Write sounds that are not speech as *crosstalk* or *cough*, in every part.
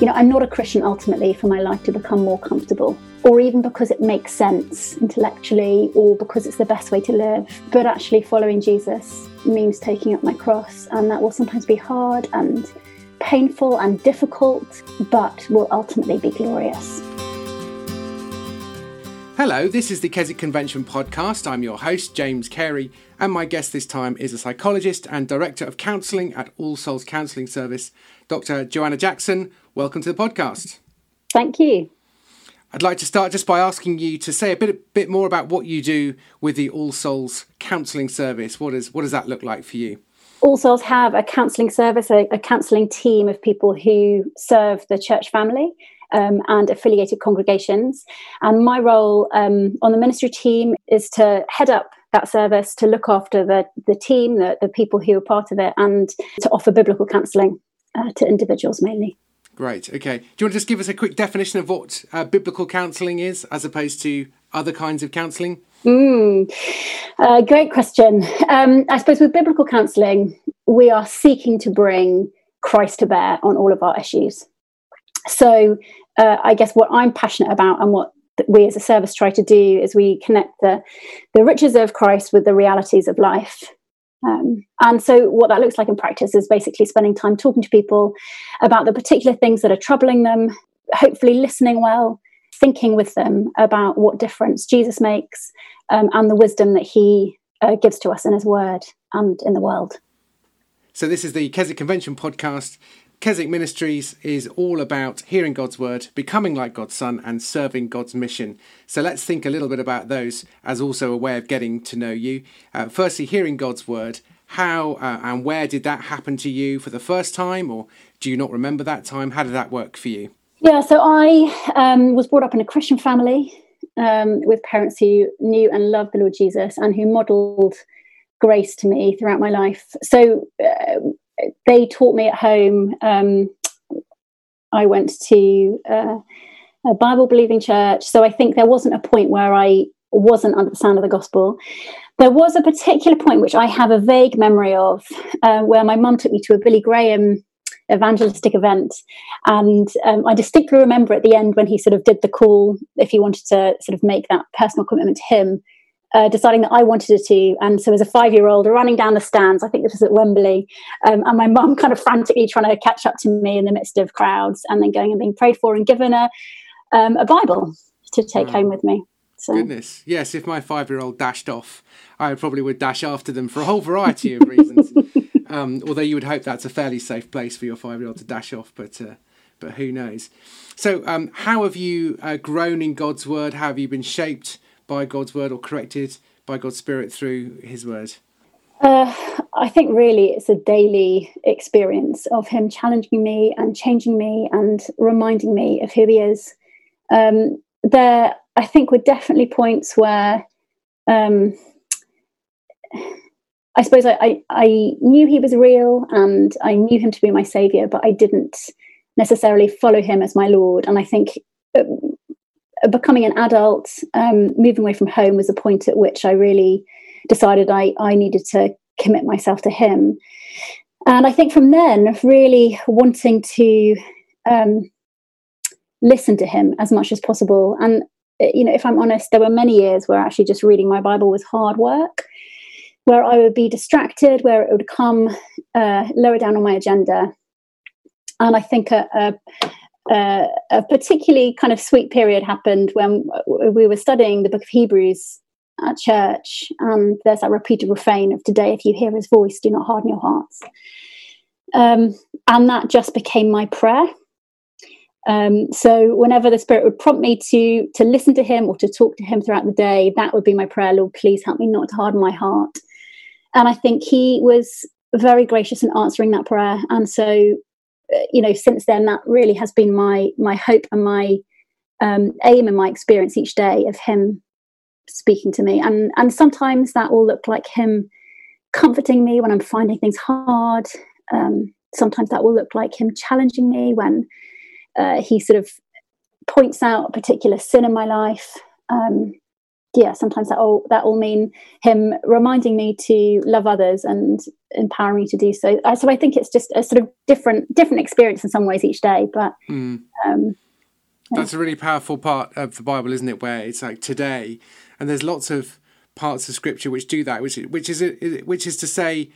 you know, I'm not a Christian ultimately for my life to become more comfortable, or even because it makes sense intellectually, or because it's the best way to live. But actually, following Jesus means taking up my cross, and that will sometimes be hard and painful and difficult, but will ultimately be glorious. Hello, this is the Keswick Convention podcast. I'm your host, James Cary, and my guest this time is a psychologist and director of counselling at All Souls Counselling Service, Dr. Joanna Jackson. Welcome to the podcast. Thank you. I'd like to start just by asking you to say a bit a bit more about what you do with the All Souls Counselling Service. What is what does that look like for you? All Souls have a counselling service, a, a counselling team of people who serve the church family um, and affiliated congregations. And my role um, on the ministry team is to head up that service, to look after the, the team, the, the people who are part of it, and to offer biblical counselling uh, to individuals mainly. Great. Okay. Do you want to just give us a quick definition of what uh, biblical counselling is, as opposed to other kinds of counselling? Mm, uh, great question. Um, I suppose with biblical counselling, we are seeking to bring Christ to bear on all of our issues. So, uh, I guess what I'm passionate about and what we as a service try to do is we connect the, the riches of Christ with the realities of life. Um, and so, what that looks like in practice is basically spending time talking to people about the particular things that are troubling them, hopefully listening well, thinking with them about what difference Jesus makes um, and the wisdom that he uh, gives to us in his word and in the world. So, this is the Keswick Convention podcast. Keswick Ministries is all about hearing God's word, becoming like God's son, and serving God's mission. So let's think a little bit about those as also a way of getting to know you. Uh, firstly, hearing God's word. How uh, and where did that happen to you for the first time, or do you not remember that time? How did that work for you? Yeah, so I um, was brought up in a Christian family um, with parents who knew and loved the Lord Jesus and who modelled grace to me throughout my life. So uh, they taught me at home. Um, I went to uh, a Bible believing church. So I think there wasn't a point where I wasn't under the sound of the gospel. There was a particular point which I have a vague memory of uh, where my mum took me to a Billy Graham evangelistic event. And um, I distinctly remember at the end when he sort of did the call, if you wanted to sort of make that personal commitment to him, uh, deciding that I wanted it to. And so, as a five year old, running down the stands, I think this was at Wembley, um, and my mum *laughs* kind of frantically trying to catch up to me in the midst of crowds, and then going and being prayed for and given a, um, a Bible to take oh, home with me. So. Goodness, yes, if my five year old dashed off, I probably would dash after them for a whole variety of reasons. *laughs* um, although you would hope that's a fairly safe place for your five year old to dash off, but. Uh, but who knows? So, um, how have you uh, grown in God's word? How have you been shaped by God's word or corrected by God's Spirit through His word? Uh, I think really it's a daily experience of Him challenging me and changing me and reminding me of who He is. Um, there, I think, were definitely points where um, I suppose I, I, I knew He was real and I knew Him to be my Savior, but I didn't necessarily follow Him as my Lord. And I think uh, becoming an adult, um, moving away from home was a point at which I really decided I, I needed to commit myself to him. And I think from then, really wanting to um, listen to him as much as possible. And, you know, if I'm honest, there were many years where actually just reading my Bible was hard work, where I would be distracted, where it would come uh, lower down on my agenda. And I think a, a, uh, a particularly kind of sweet period happened when we were studying the book of Hebrews at church. And there's that repeated refrain of today, if you hear his voice, do not harden your hearts. Um, and that just became my prayer. Um, so whenever the Spirit would prompt me to to listen to Him or to talk to Him throughout the day, that would be my prayer. Lord, please help me not to harden my heart. And I think He was very gracious in answering that prayer. And so you know, since then, that really has been my my hope and my um, aim and my experience each day of him speaking to me. And and sometimes that will look like him comforting me when I'm finding things hard. Um, sometimes that will look like him challenging me when uh, he sort of points out a particular sin in my life. Um, yeah, sometimes that all that will mean him reminding me to love others and empower me to do so. Uh, so I think it's just a sort of different different experience in some ways each day. But mm. um, that's a really powerful part of the Bible, isn't it? Where it's like today, and there's lots of parts of Scripture which do that, which which is which is to say,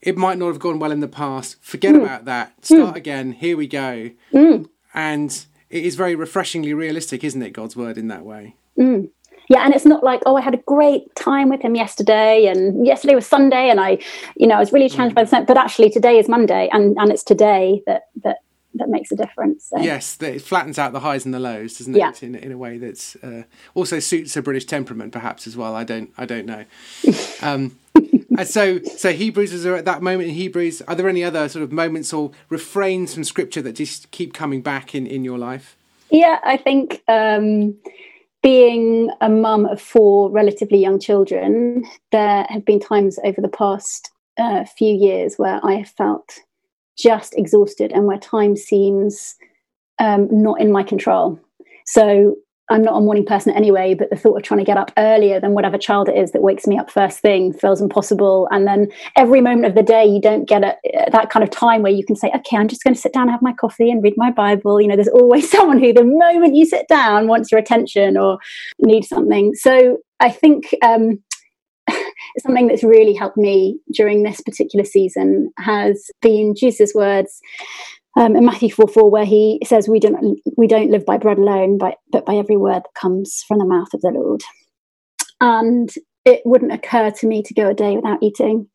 it might not have gone well in the past. Forget mm. about that. Start mm. again. Here we go. Mm. And it is very refreshingly realistic, isn't it? God's word in that way. Mm yeah and it's not like oh i had a great time with him yesterday and yesterday was sunday and i you know i was really challenged mm. by the scent. but actually today is monday and and it's today that that that makes a difference so. yes it flattens out the highs and the lows doesn't yeah. it in, in a way that's uh, also suits a british temperament perhaps as well i don't i don't know *laughs* um, and so so hebrews is at that moment in hebrews are there any other sort of moments or refrains from scripture that just keep coming back in in your life yeah i think um being a mum of four relatively young children, there have been times over the past uh, few years where I have felt just exhausted and where time seems um, not in my control. So I'm not a morning person anyway, but the thought of trying to get up earlier than whatever child it is that wakes me up first thing feels impossible. And then every moment of the day, you don't get a, that kind of time where you can say, okay, I'm just going to sit down have my coffee and read my Bible. You know, there's always *laughs* someone who, the moment you sit down, wants your attention or needs something. So I think um, *sighs* something that's really helped me during this particular season has been Jesus' words um, in Matthew 4 4, where he says, we don't, we don't live by bread alone, but, but by every word that comes from the mouth of the Lord. And it wouldn't occur to me to go a day without eating.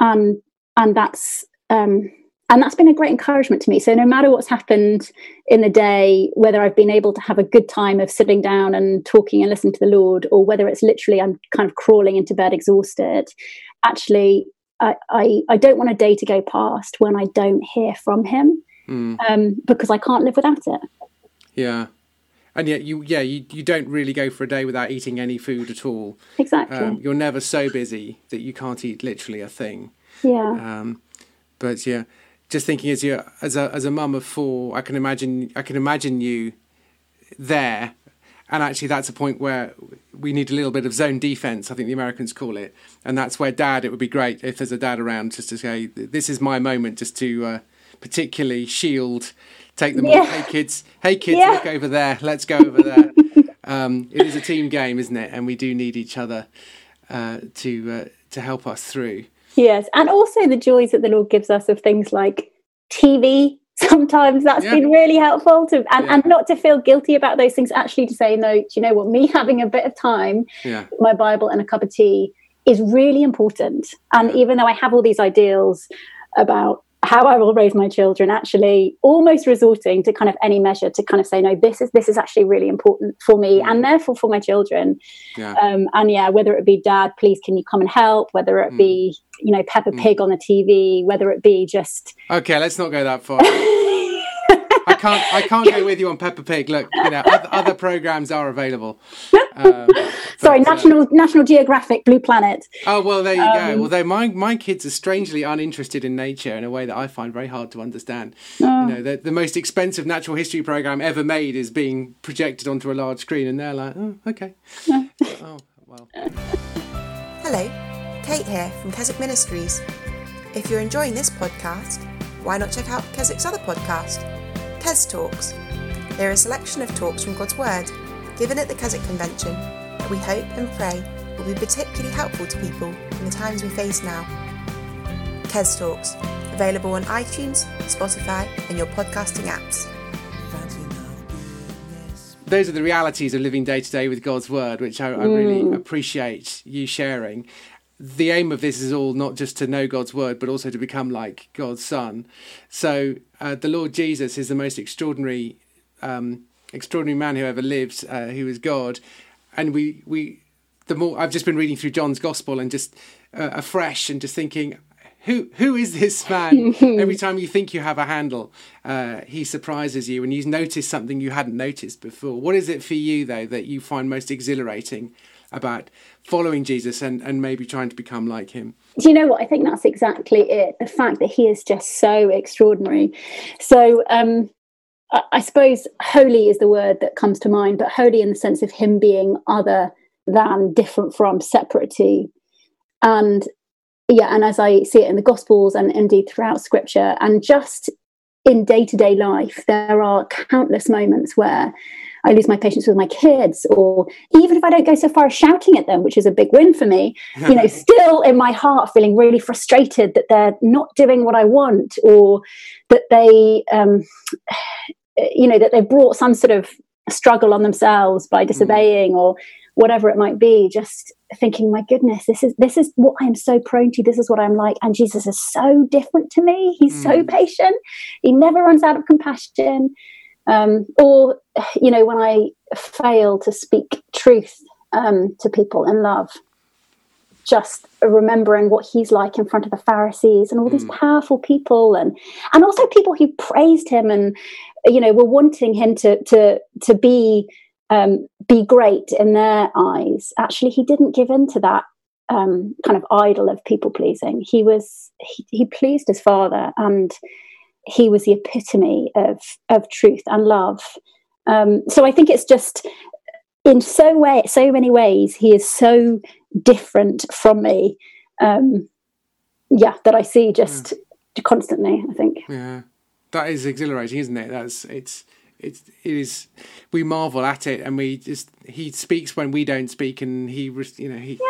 And, and that's, um, and that's been a great encouragement to me. So no matter what's happened in the day, whether I've been able to have a good time of sitting down and talking and listening to the Lord, or whether it's literally I'm kind of crawling into bed exhausted, actually I, I, I don't want a day to go past when I don't hear from him mm. um, because I can't live without it. Yeah. And yet, you yeah you, you don't really go for a day without eating any food at all. Exactly. Um, you're never so busy that you can't eat literally a thing. Yeah. Um, but yeah, just thinking as you as a as a mum of four, I can imagine I can imagine you there and actually that's a point where we need a little bit of zone defense i think the americans call it and that's where dad it would be great if there's a dad around just to say this is my moment just to uh, particularly shield, take them yeah. Hey kids, hey kids, yeah. look over there. Let's go over there. *laughs* um, it is a team game, isn't it? And we do need each other uh, to uh, to help us through. Yes, and also the joys that the Lord gives us of things like TV. *laughs* Sometimes that's yeah. been really helpful to, and, yeah. and not to feel guilty about those things. Actually, to say no. Do you know what? Me having a bit of time, yeah. my Bible and a cup of tea is really important. And even though I have all these ideals about how I will raise my children, actually almost resorting to kind of any measure to kind of say, no, this is this is actually really important for me and therefore for my children. Yeah. Um, and yeah, whether it be dad, please can you come and help, whether it mm. be, you know, Peppa mm. Pig on the TV, whether it be just Okay, let's not go that far. *laughs* I can't I can't go with you on Peppa Pig. Look, you know, other, other programs are available. Um, Sorry, but, uh, National uh, National Geographic, Blue Planet. Oh well, there you um, go. Although my my kids are strangely uninterested in nature in a way that I find very hard to understand. You oh. know, the, the most expensive natural history program ever made is being projected onto a large screen, and they're like, oh, okay. *laughs* oh well. Hello, Kate here from Keswick Ministries. If you're enjoying this podcast, why not check out Keswick's other podcast, Kes Talks? They're a selection of talks from God's Word given at the Keswick Convention that we hope and pray will be particularly helpful to people in the times we face now. Kes Talks, available on iTunes, Spotify, and your podcasting apps. Those are the realities of living day to day with God's Word, which I, I really mm. appreciate you sharing the aim of this is all not just to know God's word, but also to become like God's Son. So uh, the Lord Jesus is the most extraordinary um, extraordinary man who ever lived, uh, who was God. And we, we, the more I've just been reading through John's Gospel and just uh, afresh and just thinking, who who is this man? *laughs* Every time you think you have a handle, uh, he surprises you and you notice something you hadn't noticed before. What is it for you though that you find most exhilarating about following Jesus and, and maybe trying to become like him? Do you know what? I think that's exactly it. The fact that he is just so extraordinary. So um, I suppose holy is the word that comes to mind, but holy in the sense of him being other than, different from, separate to. And yeah, and as I see it in the Gospels and indeed throughout Scripture, and just in day to day life, there are countless moments where I lose my patience with my kids, or even if I don't go so far as shouting at them, which is a big win for me, you know, *laughs* still in my heart feeling really frustrated that they're not doing what I want, or that they, um, you know, that they've brought some sort of struggle on themselves by mm. disobeying, or whatever it might be. Just thinking, my goodness, this is this is what I'm so prone to. This is what I'm like, and Jesus is so different to me. He's mm. so patient. He never runs out of compassion. Um, or, you know, when I fail to speak truth um, to people in love, just remembering what he's like in front of the Pharisees and all these mm. powerful people, and and also people who praised him and you know were wanting him to to to be um, be great in their eyes. Actually, he didn't give in to that um, kind of idol of people pleasing. He was he, he pleased his father and he was the epitome of of truth and love. Um, so I think it's just in so way so many ways he is so different from me. Um, yeah, that I see just yeah. constantly. I think. Yeah, that is exhilarating, isn't it? That's it's it's it is we marvel at it and we just he speaks when we don't speak and he you know he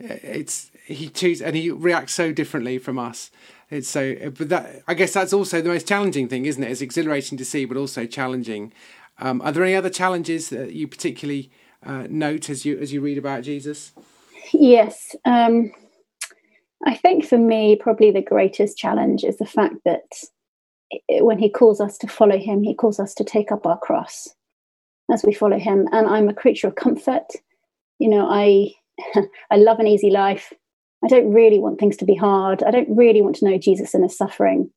yeah. it's he chooses and he reacts so differently from us it's so, but that I guess that's also the most challenging thing, isn't it? It's exhilarating to see, but also challenging. Um, are there any other challenges that you particularly uh, note as you as you read about Jesus? Yes, um, I think for me, probably the greatest challenge is the fact that when he calls us to follow him, he calls us to take up our cross as we follow him. And I'm a creature of comfort. You know, I *laughs* I love an easy life. I don't really want things to be hard. I don't really want to know Jesus in his suffering.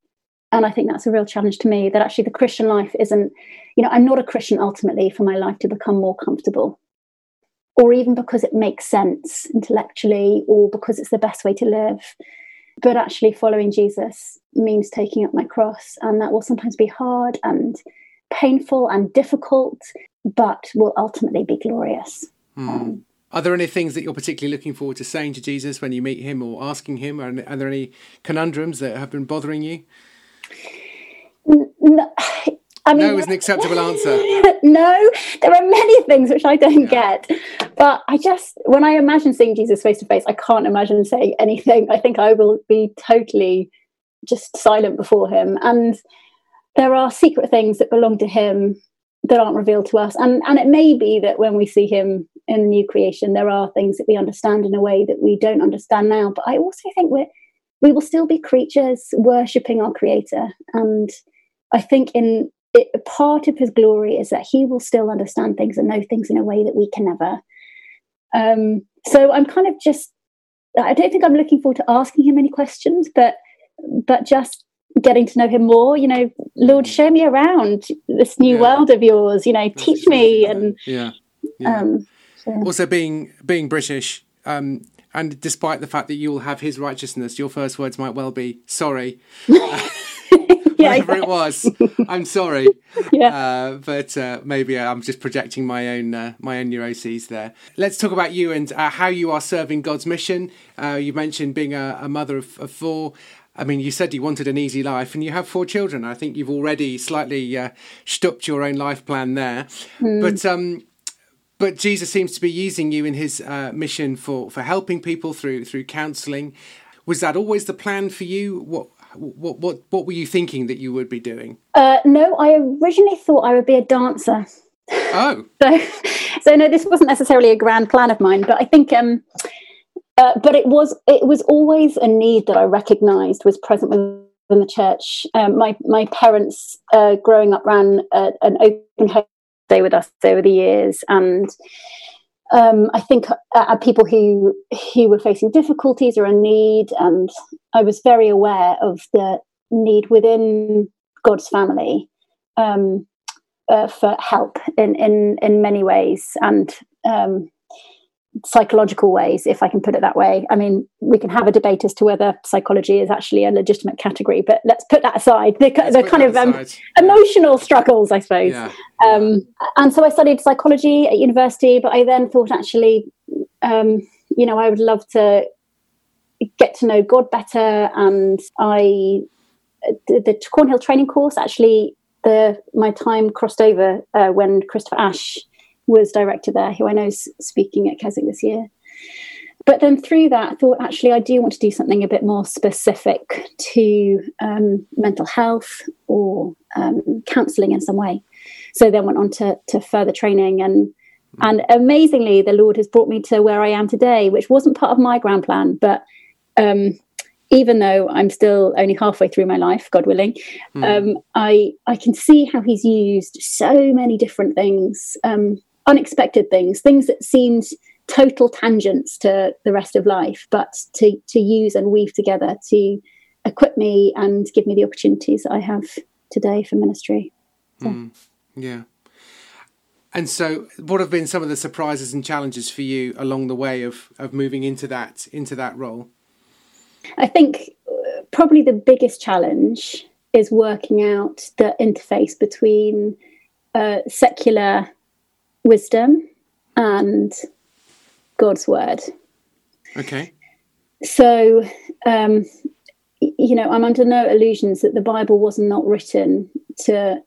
And I think that's a real challenge to me that actually the Christian life isn't, you know, I'm not a Christian ultimately for my life to become more comfortable or even because it makes sense intellectually or because it's the best way to live. But actually, following Jesus means taking up my cross, and that will sometimes be hard and painful and difficult, but will ultimately be glorious. Mm. Um, are there any things that you're particularly looking forward to saying to Jesus when you meet him or asking him? Are, are there any conundrums that have been bothering you? No, I mean, no is an acceptable answer. *laughs* no, there are many things which I don't yeah. get. But I just, when I imagine seeing Jesus face to face, I can't imagine saying anything. I think I will be totally just silent before him. And there are secret things that belong to him that aren't revealed to us. And and it may be that when we see him in the new creation, there are things that we understand in a way that we don't understand now. But I also think we we will still be creatures worshipping our creator. And I think in it, part of his glory is that he will still understand things and know things in a way that we can never. Um, so I'm kind of just I don't think I'm looking forward to asking him any questions, but but just getting to know him more you know lord show me around this new yeah. world of yours you know That's teach me and yeah, yeah. Um, so. also being being british um, and despite the fact that you'll have his righteousness your first words might well be sorry. *laughs* *laughs* Yeah, whatever it was. I'm sorry. *laughs* Yeah. Uh, but uh, maybe i'm just projecting my own uh, my own neuroses there. Let's talk about you and uh, how you are serving god's mission. Uh, you mentioned being a, a mother of, of four I mean, you said you wanted an easy life, and you have four children. I think you've already slightly uh, stopped your own life plan there. Mm. But um, but Jesus seems to be using you in His uh, mission for for helping people through through counselling. Was that always the plan for you? What what what what were you thinking that you would be doing? Uh, no, I originally thought I would be a dancer. Oh, *laughs* so so no, this wasn't necessarily a grand plan of mine, but I think um, uh, but it was it was always a need that I recognised was present within the church. Um, my my parents, uh, growing up, ran a, an open home day with us over the years, and um, I think uh, people who who were facing difficulties or a need, and I was very aware of the need within God's family um, uh, for help in in in many ways, and um, psychological ways, if I can put it that way. I mean, we can have a debate as to whether psychology is actually a legitimate category, but let's put that aside. The, the kind of um, emotional struggles, I suppose. Yeah. Um, and so I studied psychology at university, but I then thought actually, um, you know, I would love to get to know God better. And I, the, the Cornhill training course, actually, the my time crossed over uh, when Christopher Ash was director there, who I know is speaking at Keswick this year. But then through that, I thought actually I do want to do something a bit more specific to um, mental health or um, counselling in some way. So then went on to, to further training and mm. and amazingly, the Lord has brought me to where I am today, which wasn't part of my grand plan, but um, even though I'm still only halfway through my life, God willing, mm. um, I I can see how He's used so many different things, um, unexpected things, things that seemed total tangents to the rest of life, but to to use and weave together to equip me and give me the opportunities that I have today for ministry. So. Mm. Yeah. And so, what have been some of the surprises and challenges for you along the way of of moving into that into that role? I think uh, probably the biggest challenge is working out the interface between uh, secular wisdom and God's word. Okay. So, um, you know, I'm under no illusions that the Bible was not written to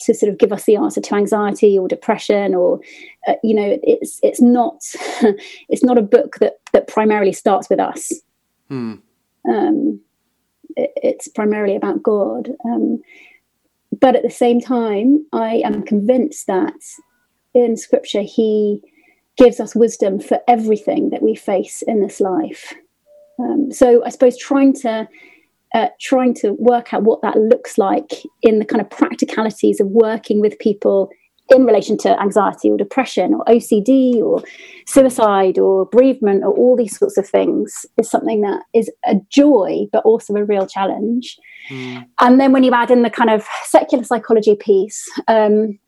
to sort of give us the answer to anxiety or depression or uh, you know it's it's not *laughs* it's not a book that that primarily starts with us hmm. um, it, it's primarily about god um, but at the same time i am convinced that in scripture he gives us wisdom for everything that we face in this life um, so i suppose trying to uh, trying to work out what that looks like in the kind of practicalities of working with people in relation to anxiety or depression or OCD or suicide or bereavement or all these sorts of things is something that is a joy but also a real challenge. Mm. And then when you add in the kind of secular psychology piece, um,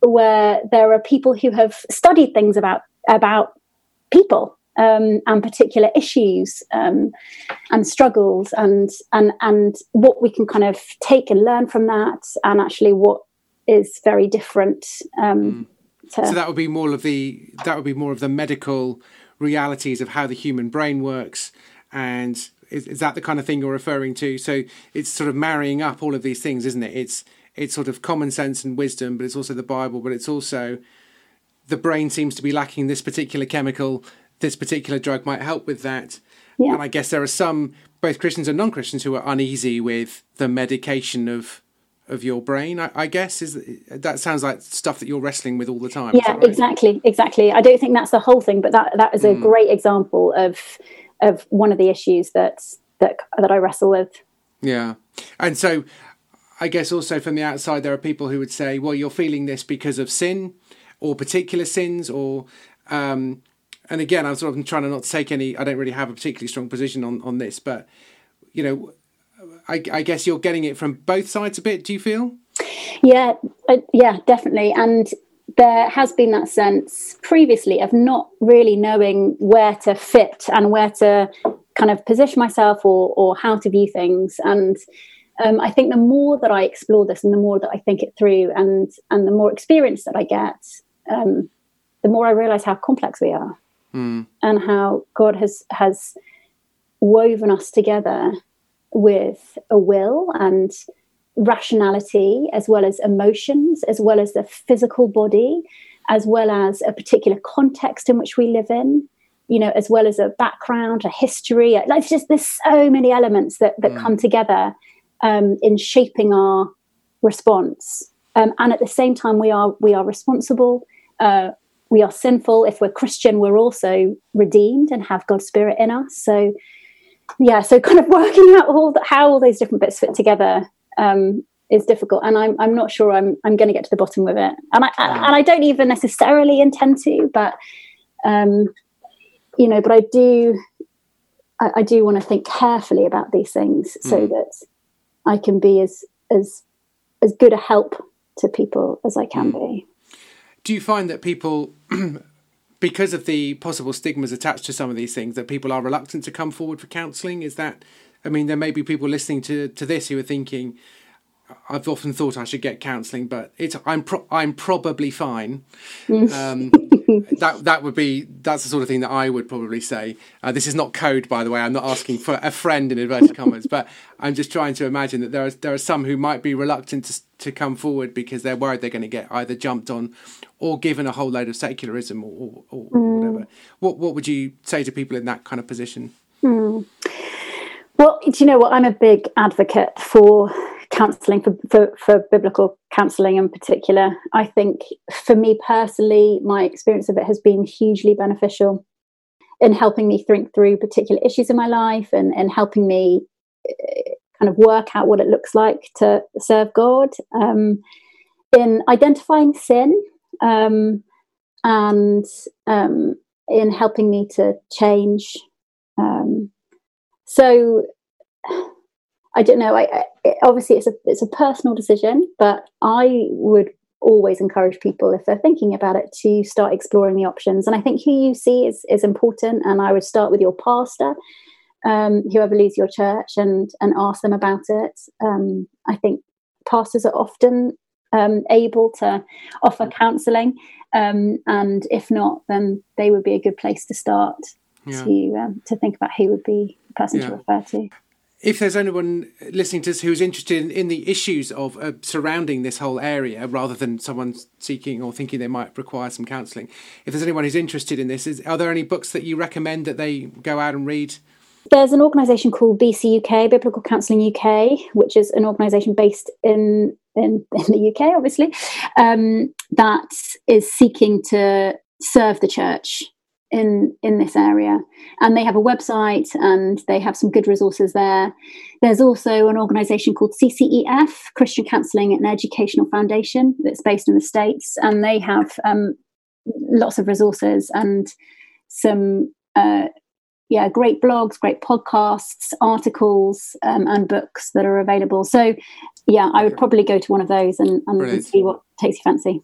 where there are people who have studied things about about people um, and particular issues um, and struggles and and and what we can kind of take and learn from that and actually what is very different um, mm. so that would be more of the that would be more of the medical realities of how the human brain works and is, is that the kind of thing you're referring to so it's sort of marrying up all of these things isn't it it's it's sort of common sense and wisdom but it's also the bible but it's also the brain seems to be lacking this particular chemical this particular drug might help with that. Yeah. And I guess there are some, both Christians and non Christians, who are uneasy with the medication of of your brain. I, I, guess is that sounds like stuff that you're wrestling with all the time. Yeah, right? exactly, exactly. I don't think that's the whole thing, but that that is a mm. great example of of one of the issues that that that I wrestle with. Yeah, and so I guess also from the outside, there are people who would say, "Well, you're feeling this because of sin." Or particular sins, or um, and again, I'm sort of trying to not take any. I don't really have a particularly strong position on on this, but you know, I, I guess you're getting it from both sides a bit. Do you feel? Yeah, uh, yeah, definitely, and there has been that sense previously of not really knowing where to fit and where to kind of position myself or or how to view things and um, I think the more that I explore this and the more that I think it through and and the more experience that I get, um, the more I realize how complex we are mm. and how God has has woven us together with a will and rationality as well as emotions as well as the physical body as well as a particular context in which we live in you know as well as a background a history like just there's so many elements that that mm. come together um, in shaping our response um, and at the same time we are we are responsible uh, we are sinful. If we're Christian, we're also redeemed and have God's Spirit in us. So, yeah, so kind of *laughs* working out all the, how all those different bits fit together um, is difficult, and I'm I'm not sure I'm I'm going to get to the bottom of it, and I and I don't even necessarily intend to, but um, you know, but I do I, I do want to think carefully about these things mm. so that I can be as as as good a help to people as I can mm. be do you find that people *clears throat* because of the possible stigmas attached to some of these things that people are reluctant to come forward for counselling? Is that, I mean, there may be people listening to, to this who are thinking, I've often thought I should get counselling, but it's I'm pro- I'm probably fine. Um, *laughs* that that would be that's the sort of thing that I would probably say. Uh, this is not code, by the way. I'm not asking for a friend in inverted commas, but I'm just trying to imagine that there are there are some who might be reluctant to to come forward because they're worried they're going to get either jumped on or given a whole load of secularism or, or, or mm. whatever. What what would you say to people in that kind of position? Mm. Well, do you know what? I'm a big advocate for counselling for, for, for biblical counselling in particular. I think for me personally, my experience of it has been hugely beneficial in helping me think through particular issues in my life and, and helping me eh, kind of work out what it looks like to serve God, um, in identifying sin um, and um, in helping me to change. Um, so I don't know. I, I, obviously it's a it's a personal decision, but I would always encourage people if they're thinking about it to start exploring the options. And I think who you see is is important. And I would start with your pastor, um, whoever leads your church, and and ask them about it. Um, I think pastors are often um, able to offer counselling, um, and if not, then they would be a good place to start yeah. to um, to think about who would be the person yeah. to refer to if there's anyone listening to this who's interested in, in the issues of uh, surrounding this whole area, rather than someone seeking or thinking they might require some counselling, if there's anyone who's interested in this, is, are there any books that you recommend that they go out and read? There's an organisation called BCUK, Biblical Counselling UK, which is an organisation based in in, *laughs* in the UK, obviously, um, that is seeking to serve the church in in this area. And they have a website and they have some good resources there. There's also an organization called ccef christian counseling and educational foundation that's based in the states. And they have um, lots of resources and some uh, yeah great blogs great podcasts articles um, and books that are available. So yeah i would probably go to one of those and, and see what takes you fancy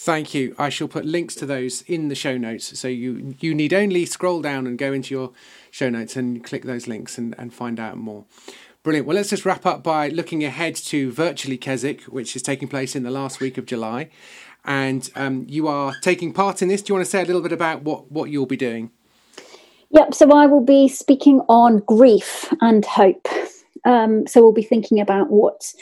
Thank you. I shall put links to those in the show notes. So you you need only scroll down and go into your show notes and click those links and, and find out more. Brilliant. Well, let's just wrap up by looking ahead to Virtually Keswick, which is taking place in the last week of July. And um, you are taking part in this. Do you want to say a little bit about what, what you'll be doing? Yep. So I will be speaking on grief and hope. Um, so we'll be thinking about what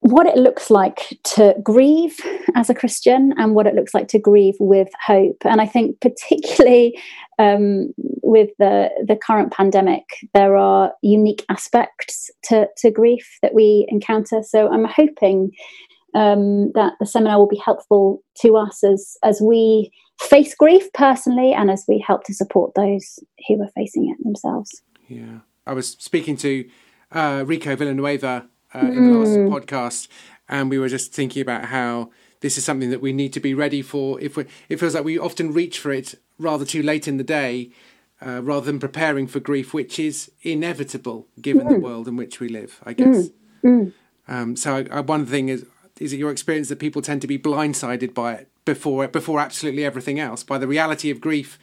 what it looks like to grieve as a Christian and what it looks like to grieve with hope. And I think, particularly um, with the, the current pandemic, there are unique aspects to, to grief that we encounter. So I'm hoping um, that the seminar will be helpful to us as, as we face grief personally and as we help to support those who are facing it themselves. Yeah. I was speaking to uh, Rico Villanueva uh, in the last mm. podcast, and we were just thinking about how this is something that we need to be ready for. If we, it feels like we often reach for it rather too late in the day, uh, rather than preparing for grief, which is inevitable given mm. the world in which we live. I guess. Mm. mm. Um, so I, I, one thing is is it your experience that people tend to be blindsided by it before before absolutely everything else by the reality of grief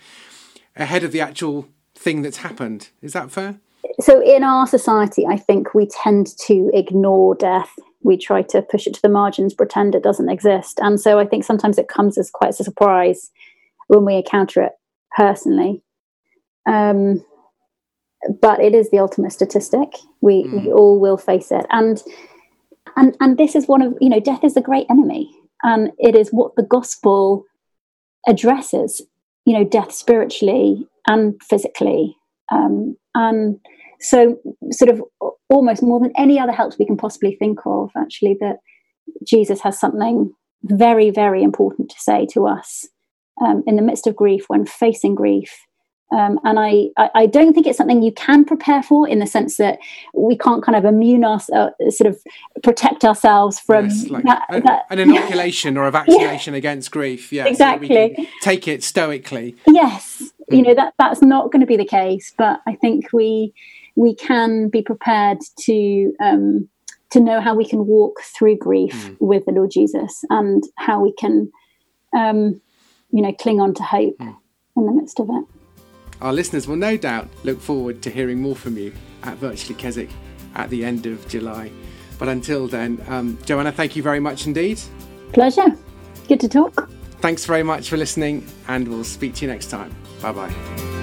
ahead of the actual thing that's happened. Is that fair? So in our society, I think we tend to ignore death. We try to push it to the margins, pretend it doesn't exist. And so I think sometimes it comes as quite a surprise when we encounter it personally. Um, but it is the ultimate statistic. We, mm. we all will face it. And and and this is one of you know death is the great enemy and it is what the gospel addresses you know death spiritually and physically um, and so, sort of almost more than any other helps we can possibly think of, actually, that Jesus has something very, very important to say to us um, in the midst of grief, when facing grief. Um, and I, I, don't think it's something you can prepare for in the sense that we can't kind of immune us, uh, sort of protect ourselves from yes, like that, a, that, an *laughs* inoculation or a vaccination yeah. against grief. Yeah, exactly. So take it stoically. Yes, mm. you know that that's not going to be the case, but I think we we can be prepared to um, to know how we can walk through grief mm. with the Lord Jesus and how we can um, you know, cling on to hope mm. in the midst of it. Our listeners will no doubt look forward to hearing more from you at Virtually Keswick at the end of July. But until then, um, Joanna, thank you very much indeed. Pleasure. Good to talk. Thanks very much for listening, and we'll speak to you next time. Bye bye.